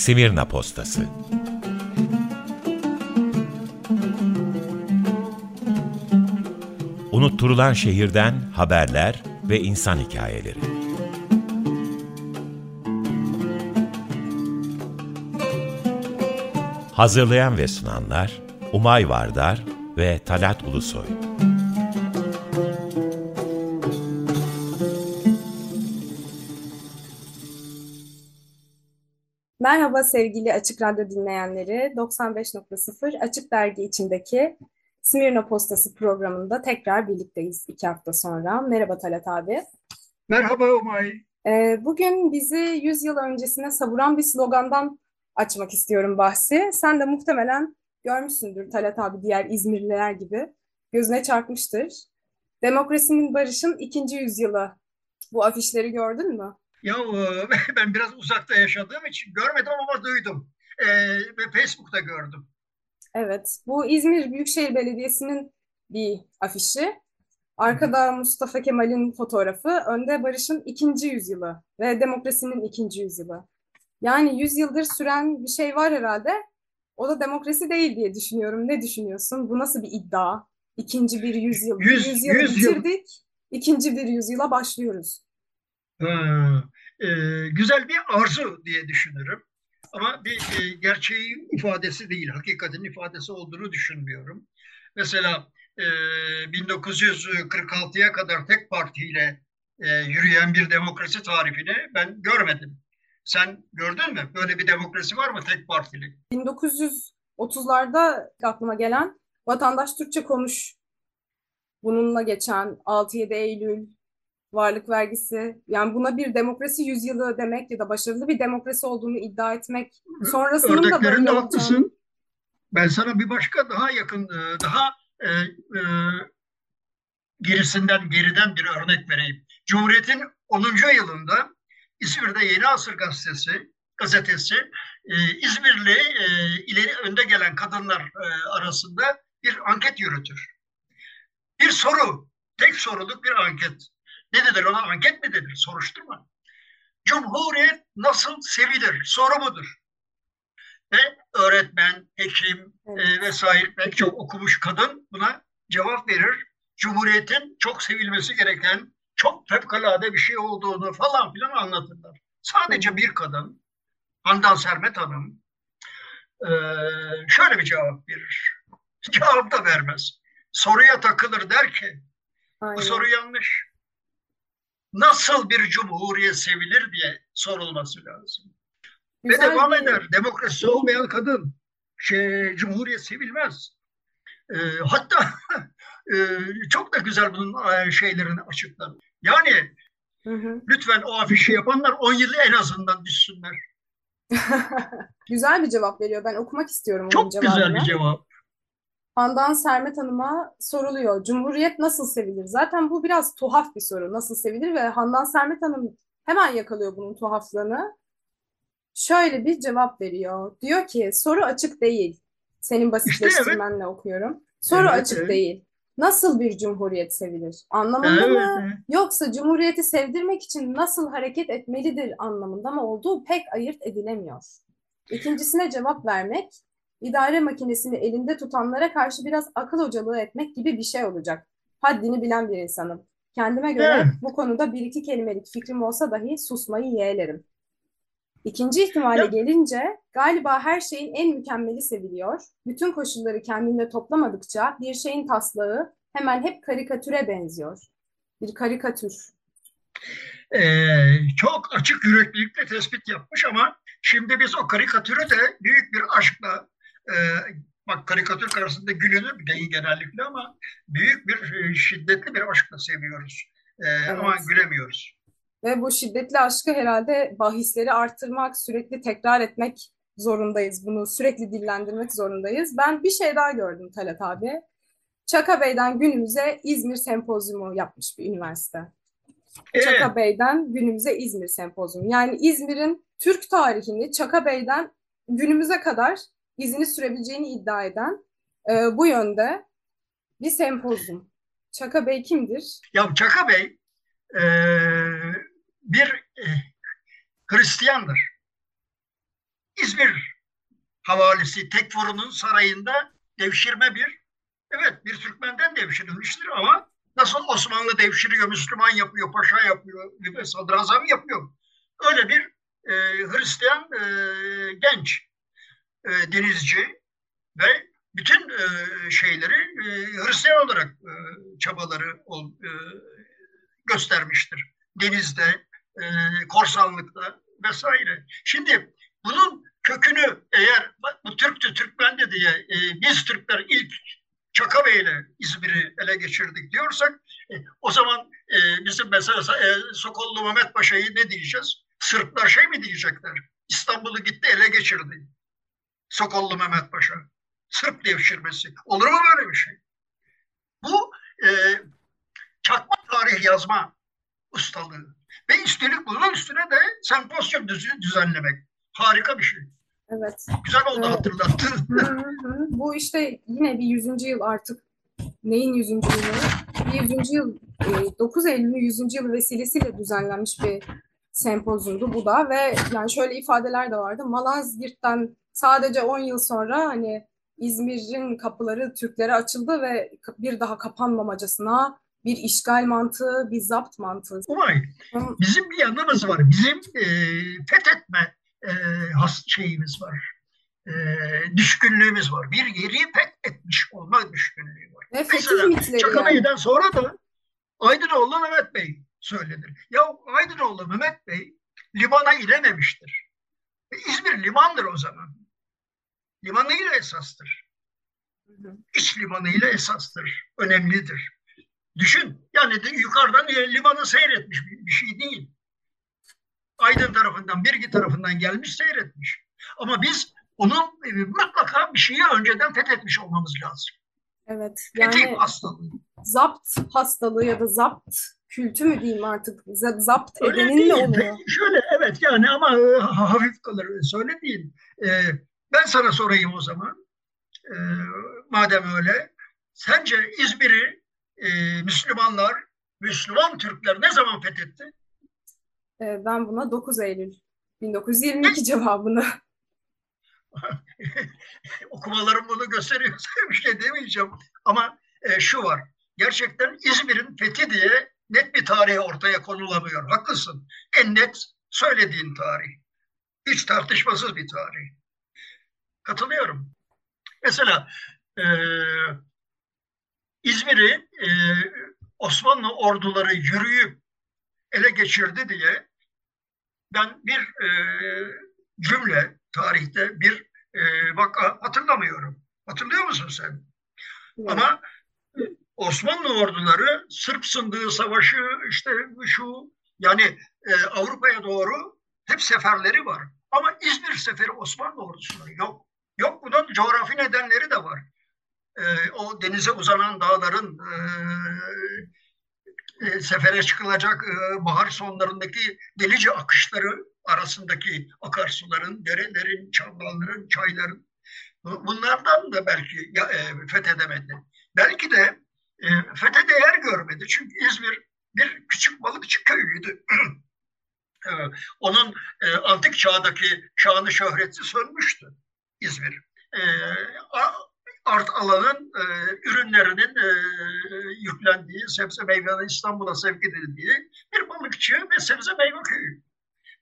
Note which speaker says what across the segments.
Speaker 1: Simirna Postası Unutturulan şehirden haberler ve insan hikayeleri. Hazırlayan ve sunanlar Umay Vardar ve Talat Ulusoy.
Speaker 2: Merhaba sevgili Açık Radyo dinleyenleri. 95.0 Açık Dergi içindeki Smirno Postası programında tekrar birlikteyiz iki hafta sonra. Merhaba Talat abi.
Speaker 3: Merhaba Umay.
Speaker 2: Ee, bugün bizi 100 yıl öncesine savuran bir slogandan açmak istiyorum bahsi. Sen de muhtemelen görmüşsündür Talat abi diğer İzmirliler gibi. Gözüne çarpmıştır. Demokrasinin barışın ikinci yüzyılı. Bu afişleri gördün mü?
Speaker 3: Ya e, ben biraz uzakta yaşadığım için görmedim ama duydum. Ee, ve Facebook'ta gördüm.
Speaker 2: Evet, bu İzmir Büyükşehir Belediyesi'nin bir afişi. Arkada Mustafa Kemal'in fotoğrafı, önde Barış'ın ikinci yüzyılı ve demokrasinin ikinci yüzyılı. Yani yüzyıldır süren bir şey var herhalde. O da demokrasi değil diye düşünüyorum. Ne düşünüyorsun? Bu nasıl bir iddia? İkinci bir yüzyıl.
Speaker 3: Yüz,
Speaker 2: yüzyılı
Speaker 3: yüz yıl.
Speaker 2: bitirdik. İkinci bir yüzyıla başlıyoruz.
Speaker 3: E, güzel bir arzu diye düşünürüm. Ama bir e, gerçeği ifadesi değil, hakikatin ifadesi olduğunu düşünmüyorum. Mesela e, 1946'ya kadar tek partiyle e, yürüyen bir demokrasi tarifini ben görmedim. Sen gördün mü? Böyle bir demokrasi var mı tek partili?
Speaker 2: 1930'larda aklıma gelen Vatandaş Türkçe Konuş bununla geçen 6-7 Eylül varlık vergisi yani buna bir demokrasi yüzyılı demek ya da başarılı bir demokrasi olduğunu iddia etmek sonrasının da böyle
Speaker 3: Örneklerinde
Speaker 2: olacağını
Speaker 3: haklısın. Ben sana bir başka daha yakın, e, daha e, e, gerisinden geriden bir örnek vereyim. Cumhuriyet'in 10. yılında İzmir'de Yeni Asır Gazetesi gazetesi e, İzmirli e, ileri önde gelen kadınlar e, arasında bir anket yürütür. Bir soru, tek soruluk bir anket. Ne denir ona? Anket mi denir? Soruşturma. Cumhuriyet nasıl sevilir? Soru budur. Ve öğretmen, hekim e, vesaire pek çok okumuş kadın buna cevap verir. Cumhuriyetin çok sevilmesi gereken, çok fevkalade bir şey olduğunu falan filan anlatırlar. Sadece bir kadın, Handan Sermet Hanım e, şöyle bir cevap verir. Cevap da vermez. Soruya takılır der ki, bu
Speaker 2: Aynen.
Speaker 3: soru yanlış. Nasıl bir cumhuriyet sevilir diye sorulması lazım. Ve
Speaker 2: Güzel
Speaker 3: devam
Speaker 2: bir-
Speaker 3: eder. Demokrasi olmayan kadın şey, cumhuriyet sevilmez. Ee, hatta e, çok da güzel bunun e, şeylerini açıklar. Yani
Speaker 2: Hı hı.
Speaker 3: lütfen o afişi yapanlar 10 yıl en azından düşsünler.
Speaker 2: Güzel bir cevap veriyor. Ben okumak istiyorum onun
Speaker 3: Çok güzel bir cevap.
Speaker 2: Handan Sermet Hanım'a soruluyor. Cumhuriyet nasıl sevilir? Zaten bu biraz tuhaf bir soru. Nasıl sevilir? Ve Handan Sermet Hanım hemen yakalıyor bunun tuhaflığını. Şöyle bir cevap veriyor. Diyor ki soru açık değil. Senin basitleştirmenle okuyorum. Soru
Speaker 3: Evet,
Speaker 2: açık
Speaker 3: evet.
Speaker 2: değil. Nasıl bir cumhuriyet sevilir? Anlamında
Speaker 3: Evet,
Speaker 2: mı?
Speaker 3: evet.
Speaker 2: Yoksa cumhuriyeti sevdirmek için nasıl hareket etmelidir anlamında mı olduğu pek ayırt edilemiyor. İkincisine cevap vermek, idare makinesini elinde tutanlara karşı biraz akıl hocalığı etmek gibi bir şey olacak. Haddini bilen bir insanım. Kendime göre
Speaker 3: Evet.
Speaker 2: bu konuda bir iki kelimelik fikrim olsa dahi susmayı yeğlerim. İkinci ihtimale
Speaker 3: Ya-
Speaker 2: gelince galiba her şeyin en mükemmeli seviliyor. Bütün koşulları kendinde toplamadıkça bir şeyin taslağı hemen hep karikatüre benziyor. Bir karikatür.
Speaker 3: Ee, çok açık yüreklilikle tespit yapmış ama şimdi biz o karikatürü de büyük bir aşkla e, bak karikatür karşısında gülünür değil genellikle ama büyük bir e, şiddetli bir aşkla seviyoruz. Ama
Speaker 2: Evet.
Speaker 3: gülemiyoruz.
Speaker 2: Ve bu şiddetli aşkı herhalde bahisleri arttırmak, sürekli tekrar etmek zorundayız. Bunu sürekli dillendirmek zorundayız. Ben bir şey daha gördüm Talat abi. Çaka Bey'den günümüze İzmir Sempozyumu yapmış bir üniversite.
Speaker 3: Evet.
Speaker 2: Çaka Bey'den günümüze İzmir Sempozyumu. Yani İzmir'in Türk tarihini Çaka Bey'den günümüze kadar izini sürebileceğini iddia eden e, bu yönde bir sempozyum. Çaka Bey kimdir?
Speaker 3: Ya Çaka Bey e, bir e, Hristiyandır. İzmir havalisi Tekfur'un sarayında devşirme bir, evet bir Türkmenden devşirilmiştir ama nasıl Osmanlı devşiriyor, Müslüman yapıyor, paşa yapıyor, sadrazam yapıyor. Öyle bir e, Hristiyan e, genç e, denizci ve bütün e, şeyleri e, Hristiyan olarak e, çabaları ol, e, göstermiştir. Denizde, e, korsanlıkta vesaire. Şimdi bunun kökünü eğer bu Türktü, Türkmendi diye e, biz Türkler ilk Çakabey'le İzmir'i ele geçirdik diyorsak e, o zaman e, bizim mesela e, Sokollu Mehmet Paşa'yı ne diyeceğiz? Sırplar şey mi diyecekler? İstanbul'u gitti ele geçirdi. Sokollu Mehmet Paşa. Sırp devşirmesi. Olur mu böyle bir şey? Bu e, çakma tarih yazma ustalığı. Ve üstelik bunun üstüne de sempozyum düzenlemek. Harika bir şey.
Speaker 2: Evet.
Speaker 3: Güzel oldu evet. hatırlattın.
Speaker 2: Bu işte yine bir yüzüncü yıl artık. Neyin yüzüncü yılı? Bir yüzüncü yıl, 9 e, Eylül'ün yüzüncü yılı vesilesiyle düzenlenmiş bir sempozyumdu bu da ve yani şöyle ifadeler de vardı. Malazgirt'ten sadece 10 yıl sonra hani İzmir'in kapıları Türklere açıldı ve bir daha kapanmamacasına bir işgal mantığı, bir zapt mantığı.
Speaker 3: Umay, bizim bir yanımız var. Bizim e, fethetme e, has şeyimiz var. E, düşkünlüğümüz var. Bir yeri fethetmiş olma düşkünlüğü var.
Speaker 2: Ve Mesela
Speaker 3: Çakamayı'dan yani. sonra da Aydınoğlu Mehmet Bey söylenir. Ya Aydınoğlu Mehmet Bey limana inememiştir. E, İzmir limandır o zaman. Limanıyla esastır. İç limanıyla esastır. Önemlidir. Düşün yani de yukarıdan limanı seyretmiş bir şey değil. Aydın tarafından, Birgi tarafından gelmiş seyretmiş. Ama biz onun e, mutlaka bir şeyi önceden fethetmiş olmamız lazım.
Speaker 2: Evet. Yani
Speaker 3: Fetih hastalığı.
Speaker 2: Zapt hastalığı ya da zapt kültü mü diyeyim artık? Zapt edenin ne oluyor?
Speaker 3: Şöyle evet yani ama e, hafif kalır söylediğin. E, ben sana sorayım o zaman. E, madem öyle. Sence İzmir'i e, Müslümanlar, Müslüman Türkler ne zaman fethetti?
Speaker 2: E, ben buna 9 Eylül 1922 cevabını.
Speaker 3: Okumalarım bunu gösteriyor. bir şey demeyeceğim. Ama e, şu var. Gerçekten İzmir'in fethi diye net bir tarih ortaya konulamıyor. Haklısın. En net söylediğin tarih. Hiç tartışmasız bir tarih. Katılıyorum. Mesela e, İzmir'i e, Osmanlı orduları yürüyüp ele geçirdi diye ben bir e, cümle tarihte bir e, vaka hatırlamıyorum. Hatırlıyor musun sen? Evet. Ama Osmanlı orduları Sırp sındığı savaşı işte şu yani e, Avrupa'ya doğru hep seferleri var. Ama İzmir seferi Osmanlı ordusunun yok. Yok bunun coğrafi nedenleri de var. E, o denize uzanan dağların e, e, sefere çıkılacak e, bahar sonlarındaki delice akışları arasındaki akarsuların, derelerin, çamlarların, çayların bunlardan da belki ya, e, fethedemedi. Belki de e, fethe değer görmedi. Çünkü İzmir bir küçük balıkçı köyüydü. onun e, antik çağdaki şanı şöhreti sönmüştü İzmir. E, art alanın e, ürünlerinin e, yüklendiği, sebze meyvenin İstanbul'a sevk edildiği bir balıkçı ve sebze meyve köyü.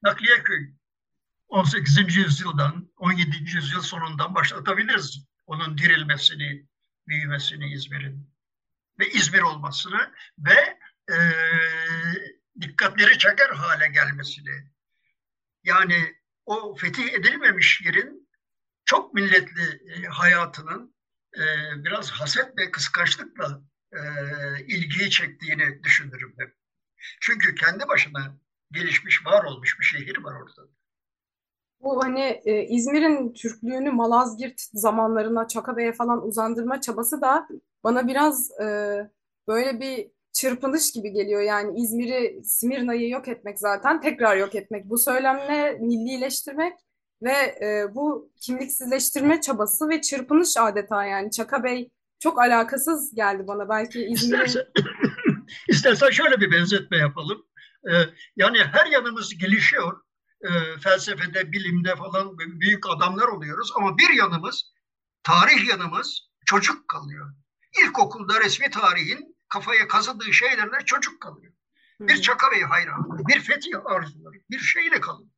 Speaker 3: Nakliye köyü. 18. yüzyıldan 17. yüzyıl sonundan başlatabiliriz onun dirilmesini, büyümesini İzmir'in ve İzmir olmasını ve e, dikkatleri çeker hale gelmesini. Yani o fetih edilmemiş yerin çok milletli e, hayatının e, biraz haset ve kıskançlıkla e, ilgiyi çektiğini düşünürüm ben. Çünkü kendi başına gelişmiş, var olmuş bir şehir var orada.
Speaker 2: Bu hani e, İzmir'in Türklüğünü Malazgirt zamanlarına Çakabey'e falan uzandırma çabası da bana biraz e, böyle bir çırpınış gibi geliyor. Yani İzmir'i, Simirna'yı yok etmek zaten, tekrar yok etmek. Bu söylemle millileştirmek ve e, bu kimliksizleştirme çabası ve çırpınış adeta yani Çaka Bey çok alakasız geldi bana. Belki İzmir'in...
Speaker 3: İstersen, istersen şöyle bir benzetme yapalım. Ee, yani her yanımız gelişiyor. e, felsefede, bilimde falan büyük adamlar oluyoruz ama bir yanımız, tarih yanımız çocuk kalıyor. İlkokulda resmi tarihin kafaya kazıdığı şeylerle çocuk kalıyor. Bir Çaka hayranı, bir Fetih arzuları, bir şeyle kalıyor.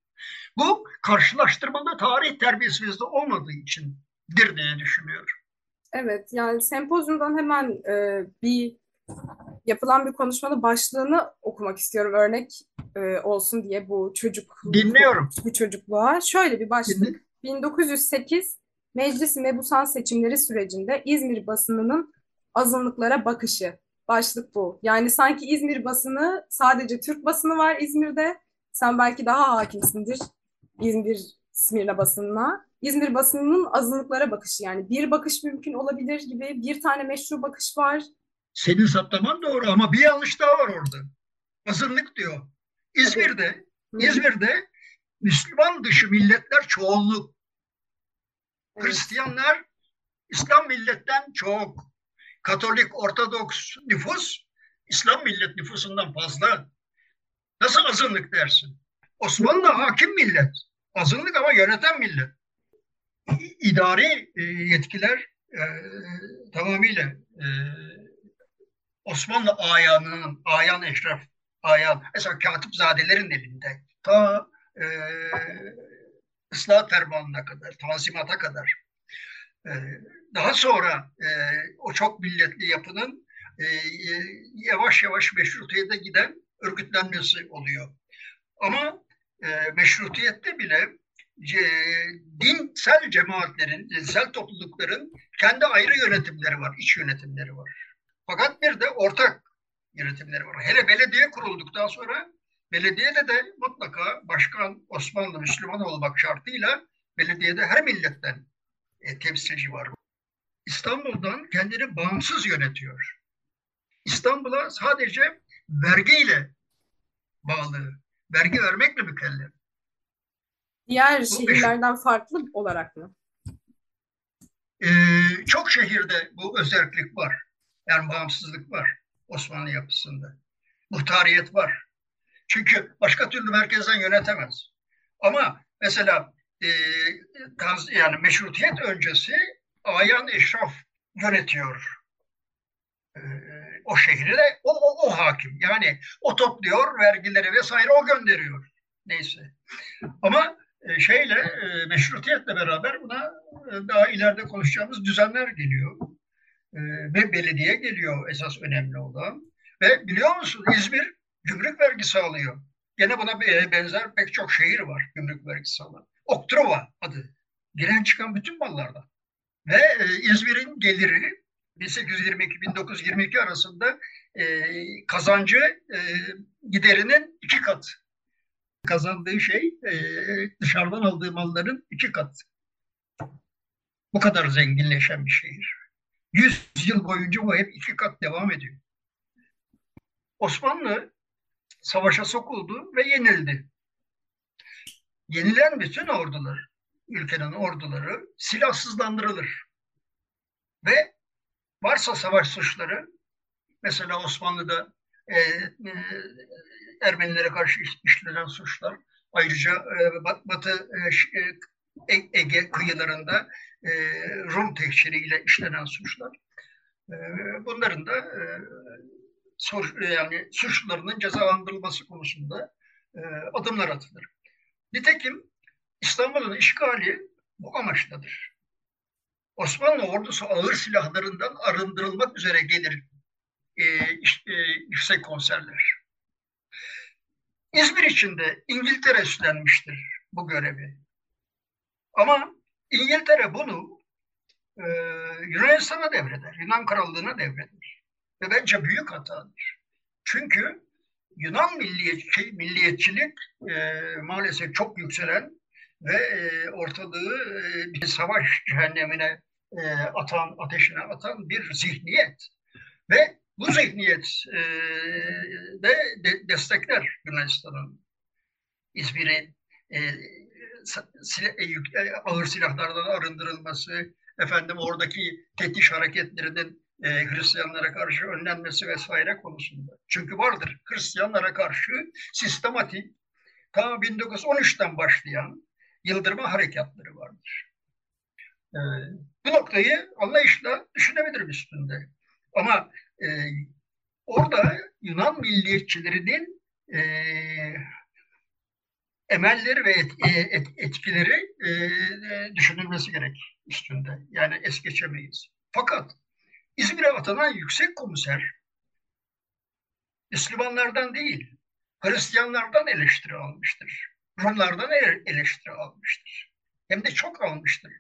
Speaker 3: Bu karşılaştırmada tarih terbiyesizliği olmadığı içindir diye düşünüyorum.
Speaker 2: Evet, yani sempozyumdan hemen e, bir yapılan bir konuşmanın başlığını okumak istiyorum örnek e, olsun diye bu çocuk
Speaker 3: dinliyorum
Speaker 2: bu çocukluğa. Şöyle bir başlık. Dinle. 1908 Meclis Mebusan seçimleri sürecinde İzmir basınının azınlıklara bakışı. Başlık bu. Yani sanki İzmir basını sadece Türk basını var İzmir'de. Sen belki daha hakimsindir İzmir Smirna basınına. İzmir basınının azınlıklara bakışı yani bir bakış mümkün olabilir gibi bir tane meşru bakış var.
Speaker 3: Senin saptaman doğru ama bir yanlış daha var orada. Azınlık diyor. İzmir'de, evet. İzmir'de Müslüman dışı milletler çoğunluk. Evet. Hristiyanlar İslam milletten çok. Katolik, Ortodoks nüfus İslam millet nüfusundan fazla. Nasıl azınlık dersin? Osmanlı hakim millet. Azınlık ama yöneten millet. İdari e, yetkiler e, tamamıyla e, Osmanlı ayanının, ayan eşraf, ayan, mesela katipzadelerin elinde. Ta e, ıslah fermanına kadar, tanzimata kadar. E, daha sonra e, o çok milletli yapının e, yavaş yavaş meşrutiyete giden örgütlenmesi oluyor. Ama e, meşrutiyette bile e, dinsel cemaatlerin, dinsel toplulukların kendi ayrı yönetimleri var, iç yönetimleri var. Fakat bir de ortak yönetimleri var. Hele belediye kurulduktan sonra belediyede de mutlaka başkan Osmanlı Müslüman olmak şartıyla belediyede her milletten e, temsilci var. İstanbul'dan kendini bağımsız yönetiyor. İstanbul'a sadece vergiyle bağlı, vergi vermekle mükellef.
Speaker 2: Diğer Bu şehirlerden meşhur. farklı olarak mı?
Speaker 3: Ee, çok şehirde bu özellik var. Yani bağımsızlık var Osmanlı yapısında. Muhtariyet var. Çünkü başka türlü merkezden yönetemez. Ama mesela e, yani meşrutiyet öncesi ayan eşraf yönetiyor e, o şehri de o, o, o hakim. Yani o topluyor vergileri vesaire o gönderiyor. Neyse. Ama e, şeyle e, meşrutiyetle beraber buna e, daha ileride konuşacağımız düzenler geliyor. Ve belediye geliyor esas önemli olan. Ve biliyor musun İzmir gümrük vergisi alıyor. Gene buna benzer pek çok şehir var gümrük vergisi alan. Oktrova adı. Giren çıkan bütün mallardan. Ve İzmir'in geliri 1822-1922 arasında e, kazancı e, giderinin iki kat. Kazandığı şey e, dışarıdan aldığı malların iki kat. Bu kadar zenginleşen bir şehir. Yüz yıl boyunca bu hep iki kat devam ediyor. Osmanlı savaşa sokuldu ve yenildi. Yenilen bütün ordular, ülkenin orduları silahsızlandırılır. Ve varsa savaş suçları, mesela Osmanlı'da e, e, Ermenilere karşı işlenen suçlar, ayrıca e, Batı e, e, Ege kıyılarında e, Rum tehciriyle işlenen suçlar. E, bunların da e, yani suçlularının cezalandırılması konusunda e, adımlar atılır. Nitekim İstanbul'un işgali bu amaçtadır. Osmanlı ordusu ağır silahlarından arındırılmak üzere gelir e, işte, yüksek konserler. İzmir içinde İngiltere üstlenmiştir bu görevi. Ama İngiltere bunu e, Yunanistan'a devreder, Yunan Krallığı'na devreder. Ve bence büyük hatadır. Çünkü Yunan milliyetçi, milliyetçilik e, maalesef çok yükselen ve e, ortalığı e, bir savaş cehennemine e, atan, ateşine atan bir zihniyet. Ve bu zihniyet e, de, de destekler Yunanistan'ın İzmir'in e, e, ağır silahlardan arındırılması, efendim oradaki tetiş hareketlerinin e, Hristiyanlara karşı önlenmesi vesaire konusunda. Çünkü vardır Hristiyanlara karşı sistematik ta 1913'ten başlayan yıldırma harekatları vardır. E, bu noktayı anlayışla düşünebilirim üstünde. Ama e, orada Yunan milliyetçilerinin e, emelleri ve et, e, et, etkileri e, düşünülmesi gerek üstünde. Yani es geçemeyiz. Fakat İzmir'e atanan yüksek komiser Müslümanlardan değil, Hristiyanlardan eleştiri almıştır. Rumlardan eleştiri almıştır. Hem de çok almıştır.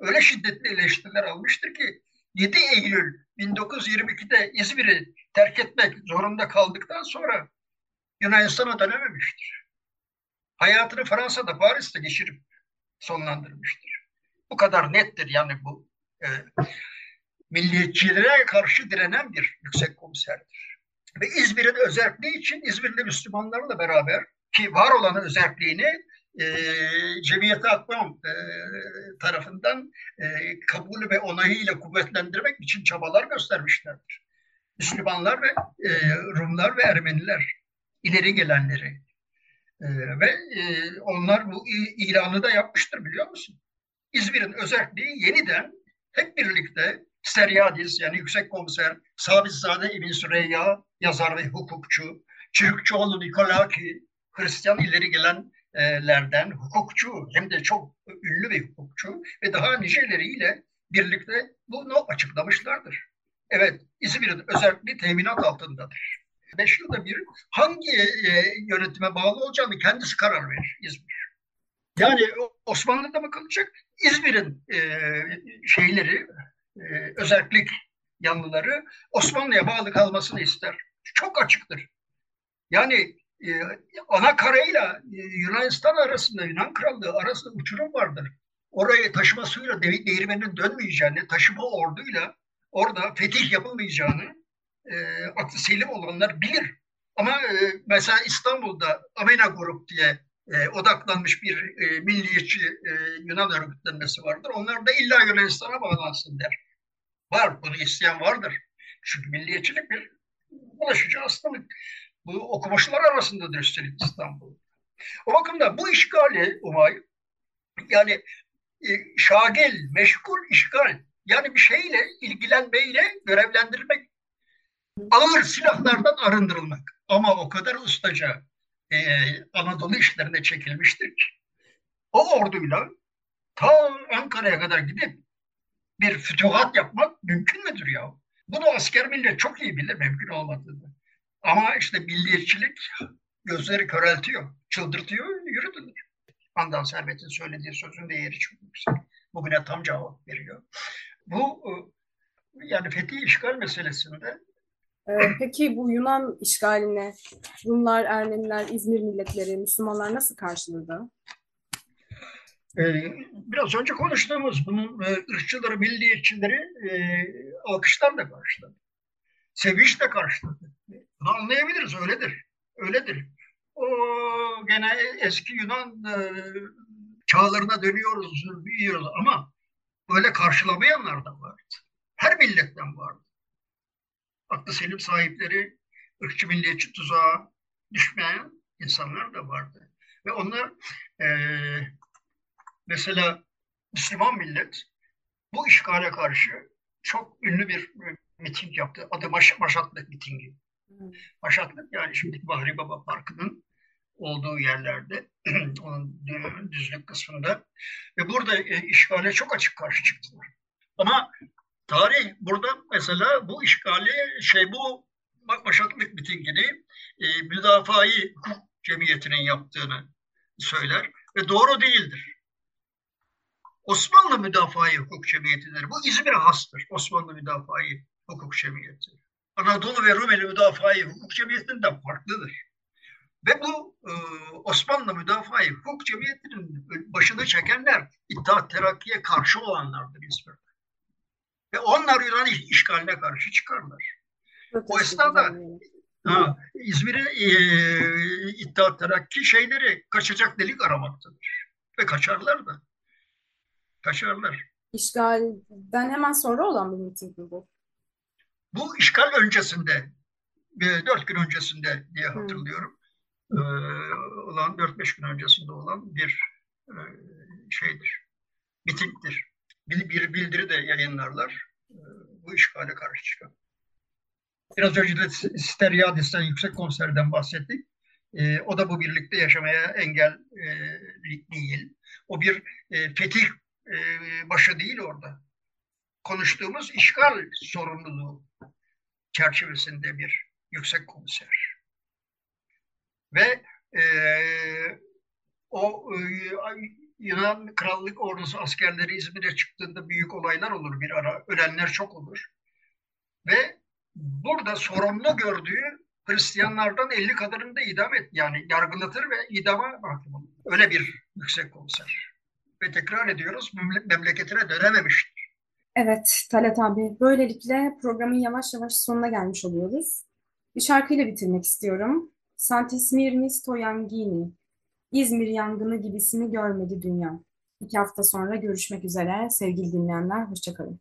Speaker 3: Öyle şiddetli eleştiriler almıştır ki 7 Eylül 1922'de İzmir'i terk etmek zorunda kaldıktan sonra Yunanistan'a dönememiştir. Hayatını Fransa'da, Paris'te geçirip sonlandırmıştır. Bu kadar nettir yani bu e, milliyetçilere karşı direnen bir yüksek komiserdir. Ve İzmir'in özelliği için İzmirli Müslümanlarla beraber ki var olan özelliğini e, Cemiyeti Akvam e, tarafından e, kabulü ve onayıyla kuvvetlendirmek için çabalar göstermişlerdir. Müslümanlar ve e, Rumlar ve Ermeniler ileri gelenleri e, ve e, onlar bu ilanı da yapmıştır biliyor musun? İzmir'in özelliği yeniden hep birlikte Steryadis yani yüksek komiser, Sabitzade Emin Süreyya yazar ve hukukçu, Çürükçoğlu Nikolaki Hristiyan ileri gelenlerden hukukçu hem de çok ünlü bir hukukçu ve daha niceleriyle birlikte bunu açıklamışlardır. Evet, İzmir'in özelliği teminat altındadır. Beş yılda bir hangi yönetime bağlı olacağını kendisi karar verir İzmir. Yani Osmanlı'da mı kalacak? İzmir'in şeyleri, özellik yanlıları Osmanlı'ya bağlı kalmasını ister. Çok açıktır. Yani e, ana karayla e, Yunanistan arasında, Yunan Krallığı arasında uçurum vardır. Orayı taşıma suyla de, değirmenin dönmeyeceğini, taşıma orduyla orada fetih yapılmayacağını e, aklı selim olanlar bilir. Ama e, mesela İstanbul'da Amena Grup diye e, odaklanmış bir e, milliyetçi e, Yunan örgütlenmesi vardır. Onlar da illa Yunanistan'a bağlansın der. Var, bunu isteyen vardır. Çünkü milliyetçilik bir bulaşıcı hastalık. Bu okumuşlar arasındadır üstelik İstanbul. O bakımdan bu işgali Umay, yani e, şagil, meşgul işgal, yani bir şeyle ilgilenmeyle görevlendirmek, ağır silahlardan arındırılmak. Ama o kadar ustaca e, Anadolu işlerine çekilmiştir ki, o orduyla ta Ankara'ya kadar gidip bir fütuhat yapmak mümkün müdür ya? Bunu asker millet çok iyi bilir mümkün olmadığını. Ama işte milliyetçilik gözleri köreltiyor, çıldırtıyor, yürütülür. Handan Servet'in söylediği sözün değeri çok yüksek. Bugüne tam cevap veriyor. Bu e, yani fethi işgal meselesinde
Speaker 2: ee, Peki bu Yunan işgaline Rumlar, Ermeniler, İzmir milletleri, Müslümanlar nasıl karşıladı?
Speaker 3: Ee, biraz önce konuştuğumuz bunun e, ırkçıları, milliyetçileri e, alkışlarla karşıladı. Sevinçle karşıladı. Bunu anlayabiliriz, öyledir. Öyledir. O gene eski Yunan e, çağlarına dönüyoruz, büyüyoruz ama böyle karşılamayanlar da vardı. Her milletten vardı. Aklı selim sahipleri, ırkçı milliyetçi tuzağa düşmeyen insanlar da vardı. Ve onlar e, mesela Müslüman millet bu işgale karşı çok ünlü bir miting yaptı. Adı Maş Maşatlık mitingi. Maşatlık yani şimdiki Bahri Baba Parkı'nın olduğu yerlerde, onun düzlük kısmında. Ve burada e, işgale çok açık karşı çıktılar. Ama tarih burada mesela bu işgali şey bu Maşatlık mitingini e, müdafai hukuk cemiyetinin yaptığını söyler ve doğru değildir. Osmanlı Müdafaa Hukuk Cemiyeti'dir. Bu İzmir'e hastır. Osmanlı Müdafaa Hukuk Cemiyeti. Anadolu ve Rumeli Müdafaa Hukuk Cemiyeti'nden farklıdır. Ve bu e, Osmanlı Müdafaa Hukuk Cemiyeti'nin başını çekenler İttihat Terakki'ye karşı olanlardır İzmir'de. Ve onlar Yunan işgaline karşı çıkarlar. o esnada İzmir'e e, İttihat Terakki şeyleri kaçacak delik aramaktadır. Ve kaçarlar da. Kaçarlar.
Speaker 2: İşgalden hemen sonra olan bir miting mi bu?
Speaker 3: Bu işgal öncesinde, dört gün öncesinde diye hatırlıyorum. e, olan 4-5 gün öncesinde olan bir e, şeydir, mitingdir. Bir, bir bildiri de yayınlarlar. E, bu işgale karşı çıkan. Biraz önce de Steryadis'ten yüksek konserden bahsettik. E, o da bu birlikte yaşamaya engel e, değil. O bir e, fetih e, başı değil orada. Konuştuğumuz işgal sorumluluğu çerçevesinde bir yüksek konser. Ve e, o e, Yunan Krallık Ordusu askerleri İzmir'e çıktığında büyük olaylar olur bir ara. Ölenler çok olur. Ve burada sorumlu gördüğü Hristiyanlardan 50 kadarını da idam et. Yani yargılatır ve idama mahkum Öyle bir yüksek komiser. Ve tekrar ediyoruz memleketine dönememiştir.
Speaker 2: Evet Talat abi. Böylelikle programın yavaş yavaş sonuna gelmiş oluyoruz. Bir şarkıyla bitirmek istiyorum. Santismirnis Toyangini. İzmir yangını gibisini görmedi dünya. İki hafta sonra görüşmek üzere sevgili dinleyenler. Hoşçakalın.